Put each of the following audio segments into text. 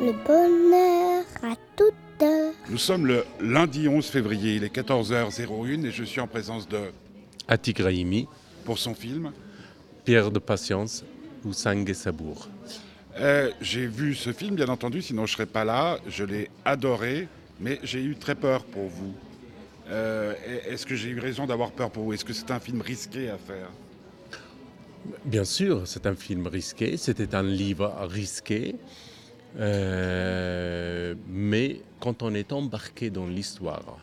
le bonheur à toute heure. Nous sommes le lundi 11 février, il est 14h01 et je suis en présence de Atik Rahimi, pour son film. Pierre de Patience ou Sang et Sabour. Euh, j'ai vu ce film, bien entendu, sinon je ne serais pas là. Je l'ai adoré, mais j'ai eu très peur pour vous. Euh, Est-ce que j'ai eu raison d'avoir peur pour vous? Est-ce que c'est un film risqué à faire? Bien sûr, c'est un film risqué, c'était un livre risqué, euh, mais quand on est embarqué dans l'histoire,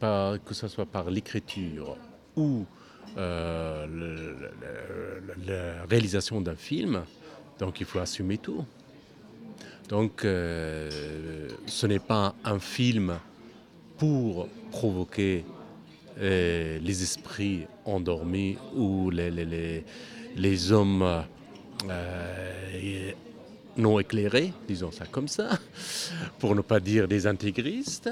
que ce soit par l'écriture ou euh, la réalisation d'un film, donc il faut assumer tout. Donc euh, ce n'est pas un film pour provoquer les esprits endormis ou les, hommes non éclairés, disons ça comme ça, pour ne pas dire des intégristes.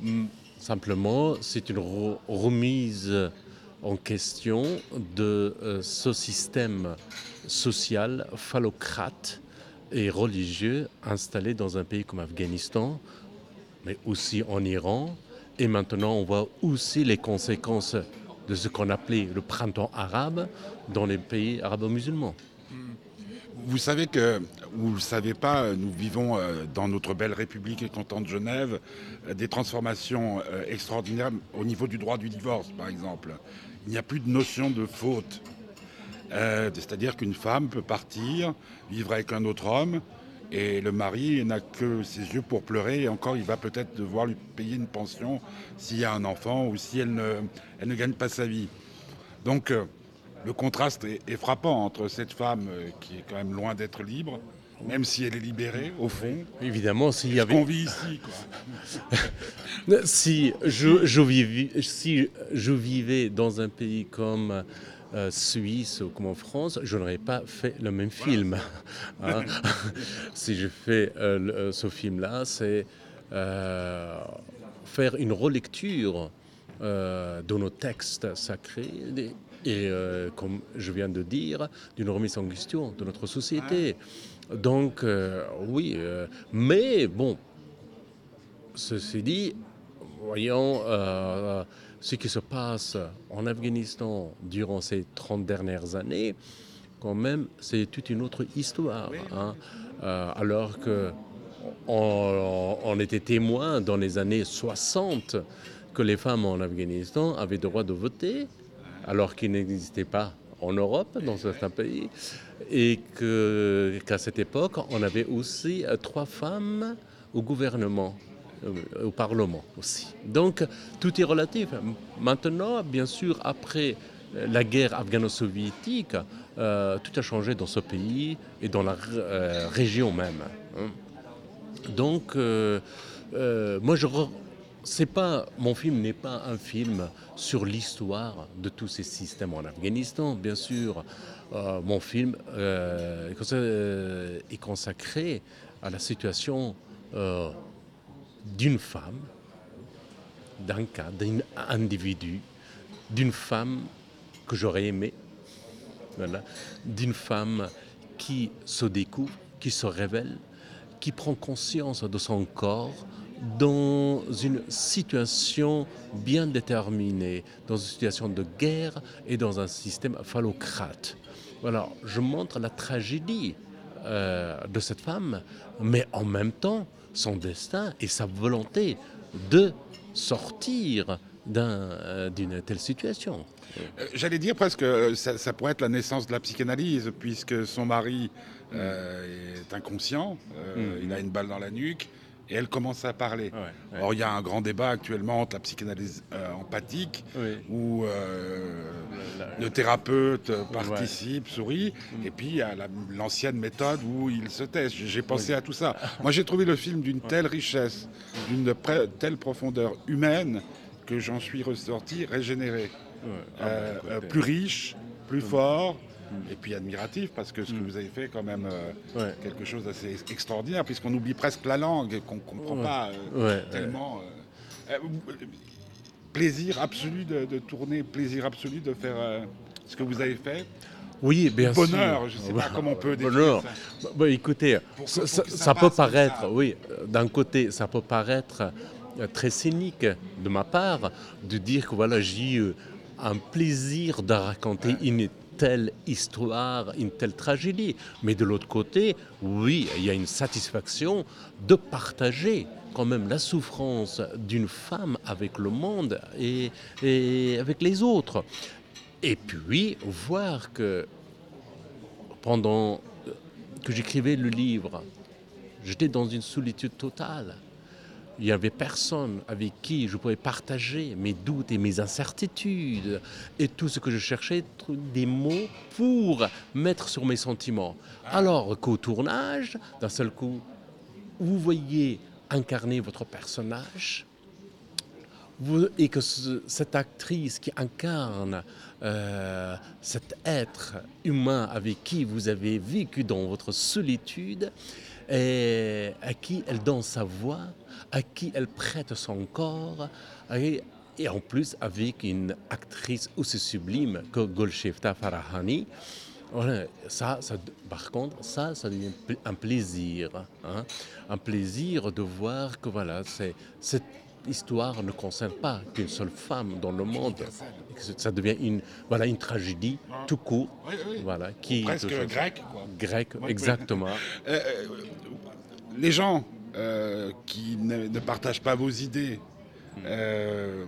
Mm, Simplement, c'est une re- remise en question de euh, ce système social phallocrate et religieux installé dans un pays comme Afghanistan, mais aussi en Iran. Et maintenant, on voit aussi les conséquences de ce qu'on appelait le printemps arabe dans les pays arabo-musulmans. Vous savez que, vous ne le savez pas, nous vivons euh, dans notre belle République et canton de Genève euh, des transformations euh, extraordinaires au niveau du droit du divorce, par exemple. Il n'y a plus de notion de faute. Euh, C'est-à-dire qu'une femme peut partir, vivre avec un autre homme, et le mari n'a que ses yeux pour pleurer, et encore il va peut-être devoir lui payer une pension s'il y a un enfant ou si elle ne, elle ne gagne pas sa vie. Donc euh, le contraste est, est frappant entre cette femme euh, qui est quand même loin d'être libre, même si elle est libérée, au fond, Évidemment, s'il y avait qu'on vit ici. quoi. Si je, je vivais, si je vivais dans un pays comme euh, Suisse ou comme en France, je n'aurais pas fait le même film. hein. si je fais euh, le- ce film-là, c'est euh, faire une relecture de nos textes sacrés et, euh, comme je viens de dire, d'une remise en question de notre société. Donc, euh, oui, euh, mais bon, Ceci dit, voyons ce qui se passe en Afghanistan durant ces 30 dernières années, quand même, c'est toute une autre histoire. hein. Alors que on, on était témoin dans les années 60 que les femmes en Afghanistan avaient le droit de voter, alors qu'il n'existait pas en Europe, dans certains pays, et qu'à cette époque, on avait aussi trois femmes au gouvernement, euh, au Parlement aussi. Donc, tout est relatif. Maintenant, bien sûr, après la guerre afghano-soviétique, euh, tout a changé dans ce pays et dans la euh, région même. hein. Donc, moi, je c'est pas mon film n'est pas un film sur l'histoire de tous ces systèmes en Afghanistan, bien sûr. Euh, mon film euh, euh, est consacré à la situation d'une femme, d'un cas, d'un individu, d'une femme que j'aurais aimé, voilà, d'une femme qui se découvre, qui se révèle, qui prend conscience de son corps dans une situation bien déterminée, dans une situation de guerre et dans un système phallocrate. Voilà, je montre la tragédie euh, de cette femme, mais en même temps son destin et sa volonté de sortir euh, d'une telle situation. Euh, J'allais dire presque, ça, ça pourrait être la naissance de la psychanalyse, puisque son mari est inconscient, euh, il a une balle dans la nuque, et elle commence à parler. Ouais, Or, il y a un grand débat actuellement entre la psychanalyse euh, empathique, Oui. où euh, le thérapeute euh, participe, sourit, et puis il y a la- l'ancienne méthode où il se teste. J'ai pensé à tout ça. Moi, j'ai trouvé le film d'une telle richesse, d'une telle profondeur humaine, que j'en suis ressorti régénéré. Ah, Euh, bah, euh, plus riche, plus fort, et puis admiratif, parce que ce que vous avez fait, quand même, euh, Ouais. quelque chose d'assez ex- extraordinaire, puisqu'on oublie presque la langue, et qu'on ne comprend Ouais. pas euh, Ouais, tellement. euh, plaisir absolu de, de tourner, plaisir absolu de faire ce que vous avez fait. Oui, bien sûr. bonheur, je sais pas comment on peut définir Bonheur. ça. Bah, bah, écoutez, Pour que- ça, pour ça- que ça ça peut paraître, ça. oui, d'un côté, ça peut paraître très cynique de ma part de dire que voilà, j'ai eu un plaisir de raconter une telle histoire, une telle tragédie. Mais de l'autre côté, oui, il y a une satisfaction de partager quand même la souffrance d'une femme avec le monde et, et avec les autres. Et puis, voir que pendant que j'écrivais le livre, j'étais dans une solitude totale. Il n'y avait personne avec qui je pouvais partager mes doutes et mes incertitudes et tout ce que je cherchais, des mots pour mettre sur mes sentiments. Alors qu'au tournage, d'un seul coup, vous voyez incarner votre personnage, vous- et que ce- cette actrice qui incarne euh, cet être humain avec qui vous avez vécu dans votre solitude, et à qui elle donne sa voix, à qui elle prête son corps, et, en plus avec une actrice aussi sublime que Golshefta Farahani. Ça, par contre, ça, ça devient un plaisir. hein. Un plaisir de voir que voilà, c'est, histoire ne concerne pas qu'une seule femme dans le monde. Ça devient une, voilà, une tragédie tout court. Oui, oui. Voilà, qui Presque grec, quoi. Grec, exactement. Euh, euh, les gens euh, qui ne, ne partagent pas vos idées, euh,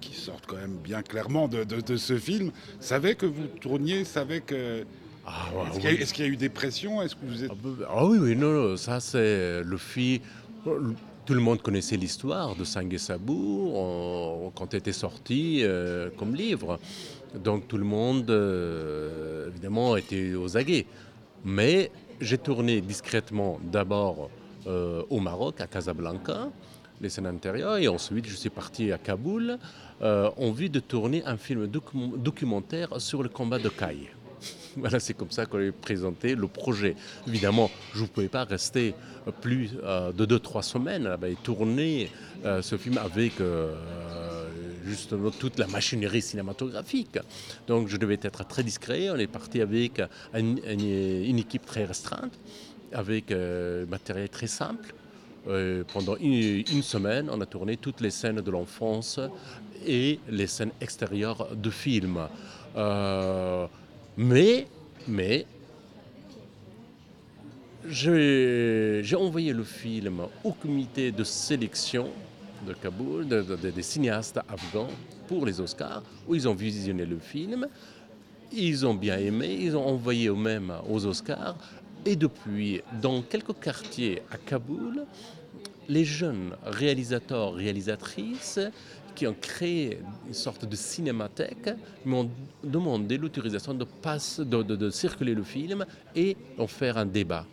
qui sortent quand même bien clairement de, de- de ce film, savaient que vous tourniez, savaient que... Ah, ouais, Est-ce qu'il y, a- oui. est-ce qu'il y a eu des pressions? Est-ce que vous êtes... Ah oui, oui, non, non, ça c'est le film. Tout le monde connaissait l'histoire de Sangue et Sabou quand elle était sortie euh, comme livre. Donc tout le monde, euh, évidemment, était aux aguets. Mais j'ai tourné discrètement d'abord euh, au Maroc, à Casablanca, les scènes intérieures, et ensuite je suis parti à Kaboul euh, en vue de tourner un film docu- documentaire sur le combat de Caille. Voilà, c'est comme ça qu'on a présenté le projet. Évidemment, je ne pouvais pas rester plus euh, de 2-3 semaines et tourner euh, ce film avec euh, justement toute la machinerie cinématographique. Donc je devais être très discret. On est parti avec une, équipe très restreinte, avec euh, matériel très simple. Euh, pendant une, semaine, on a tourné toutes les scènes de l'enfance et les scènes extérieures de film. Euh, mais, mais, j'ai envoyé le film au comité de sélection de Kaboul, de- de- de- des cinéastes afghans pour les Oscars, où ils ont visionné le film. Ils ont bien aimé, ils ont envoyé eux-mêmes aux Oscars. Et depuis, dans quelques quartiers à Kaboul, les jeunes réalisateurs, réalisatrices qui ont créé une sorte de cinémathèque m'ont demandé l'autorisation de, passe- de, de- de circuler le film et en faire un débat.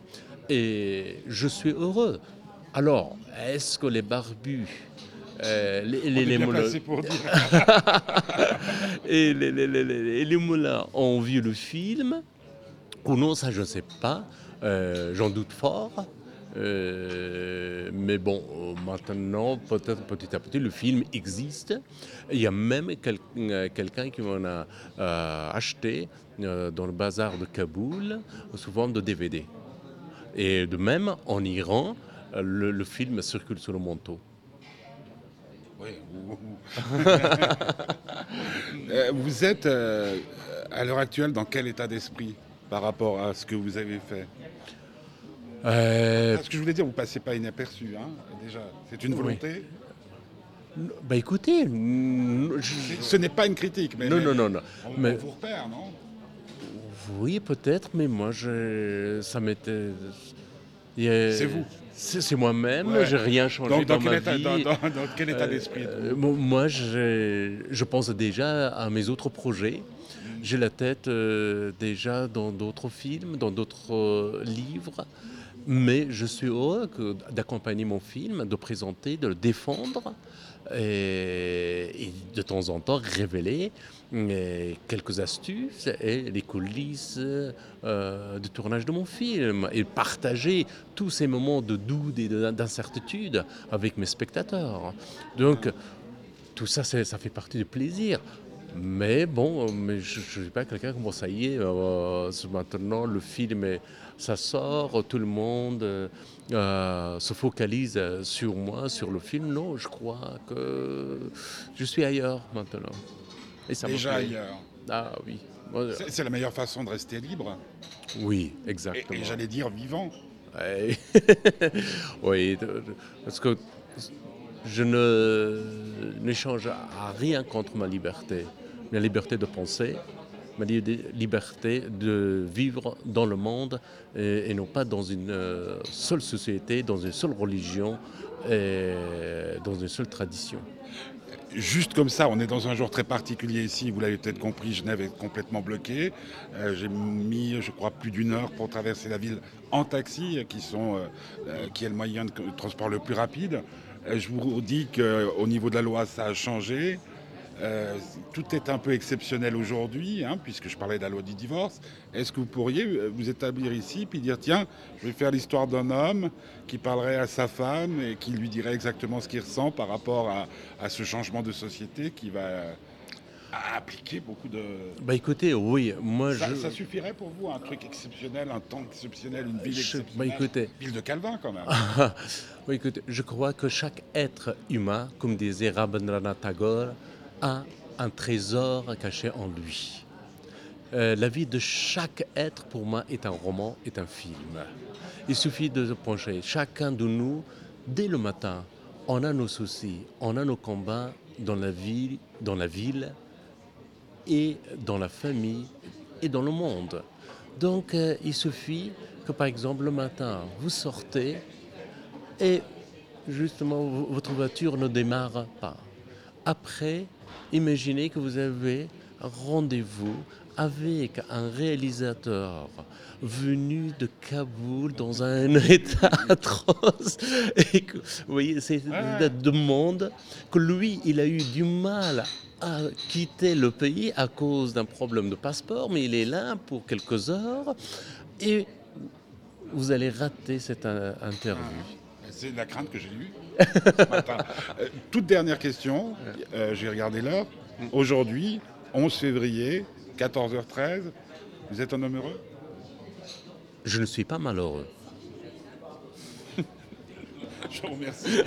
Et je suis heureux. Alors, est-ce que les barbus, euh, les, les, les moulins- pour dire. et les moulins ont vu le film? Ou non, ça je ne sais pas. Euh, J'en doute fort. Euh, mais bon, euh, maintenant, peut-être petit à petit, le film existe. Il y a même euh, quelqu'un qui m'en a acheté dans le bazar de Kaboul sous forme de DVD. Et de même, en Iran, le, le film circule sur le manteau. Oui, ou- ou- vous êtes à l'heure actuelle dans quel état d'esprit par rapport à ce que vous avez fait? Euh, Ce que je voulais dire, vous passez pas inaperçu, hein, déjà. C'est une Oui. volonté. bah écoutez, mm, je- Ce n'est pas une critique, mais Non, mais non, non, non. On, Mais- on vous repère, non? Oui, peut-être, mais moi, je, ça m'était. a- C'est vous. C'est moi-même, Ouais. j'ai rien changé Donc, dans, ma état, vie. dans, dans- dans quel état Euh, d'esprit euh, mo- Moi, je, je pense déjà à mes autres projets. J'ai la tête euh, déjà dans d'autres films, dans d'autres euh, livres. Mais je suis heureux d'accompagner mon film, de présenter, de le défendre et, de temps en temps révéler euh, quelques astuces et les coulisses euh, de tournage de mon film et partager tous ces moments de doute et de- d'incertitude avec mes spectateurs. Donc, tout ça, ça fait partie du plaisir. Mais bon, mais je ne suis pas quelqu'un comme ça y est, euh, maintenant le film, ça sort, tout le monde euh, euh, se focalise sur moi, sur le film. Non, je crois que je suis ailleurs maintenant. Et ça Déjà ailleurs. Ah oui. C'est la meilleure façon de rester libre. Oui, exactement. et j'allais dire vivant. Ouais. oui, parce que je ne n'échange à rien contre ma liberté. Ma liberté de penser, li- liberté de vivre dans le monde et, et non pas dans une euh, seule société, dans une seule religion et dans une seule tradition. Juste comme ça, on est dans un jour très particulier ici, vous l'avez peut-être compris, Genève est complètement bloquée. Euh, J'ai mis, je crois, plus d'une heure pour traverser la ville en taxi, qui, sont, euh, euh, qui est le moyen de transport le plus rapide. Euh, je vous dis qu'au niveau de la loi, ça a changé. Euh, tout est un peu exceptionnel aujourd'hui, hein, puisque je parlais de la loi du divorce. Est-ce que vous pourriez euh, vous établir ici puis dire tiens, je vais faire l'histoire d'un homme qui parlerait à sa femme et qui lui dirait exactement ce qu'il ressent par rapport à, à ce changement de société qui va euh, appliquer beaucoup de. Bah écoutez, oui, moi Ça, je... ça suffirait pour vous, un truc exceptionnel, un temps exceptionnel, une ville Je- bah, exceptionnelle? écoutez. Ville de Calvin quand même. Oui, écoutez, je crois que chaque être humain, comme disait Rabindranath Tagore, a un trésor caché en lui. Euh, la vie de chaque être, pour moi, est un roman, est un film. Il suffit de se pencher. Chacun de nous, dès le matin, on a nos soucis, on a nos combats dans la ville, dans la ville et dans la famille et dans le monde. Donc, euh, il suffit que, par exemple, le matin, vous sortez et justement, votre voiture ne démarre pas. Après, imaginez que vous avez un rendez-vous avec un réalisateur venu de Kaboul dans un état atroce. Et que, vous voyez, c'est une demande que lui, il a eu du mal à quitter le pays à cause d'un problème de passeport, mais il est là pour quelques heures et vous allez rater cette interview. C'est la crainte que j'ai eue ce matin. Euh, toute dernière question, euh, j'ai regardé l'heure. Aujourd'hui, 11 février, 14h13, vous êtes un homme heureux? Je ne suis pas malheureux. Je vous remercie.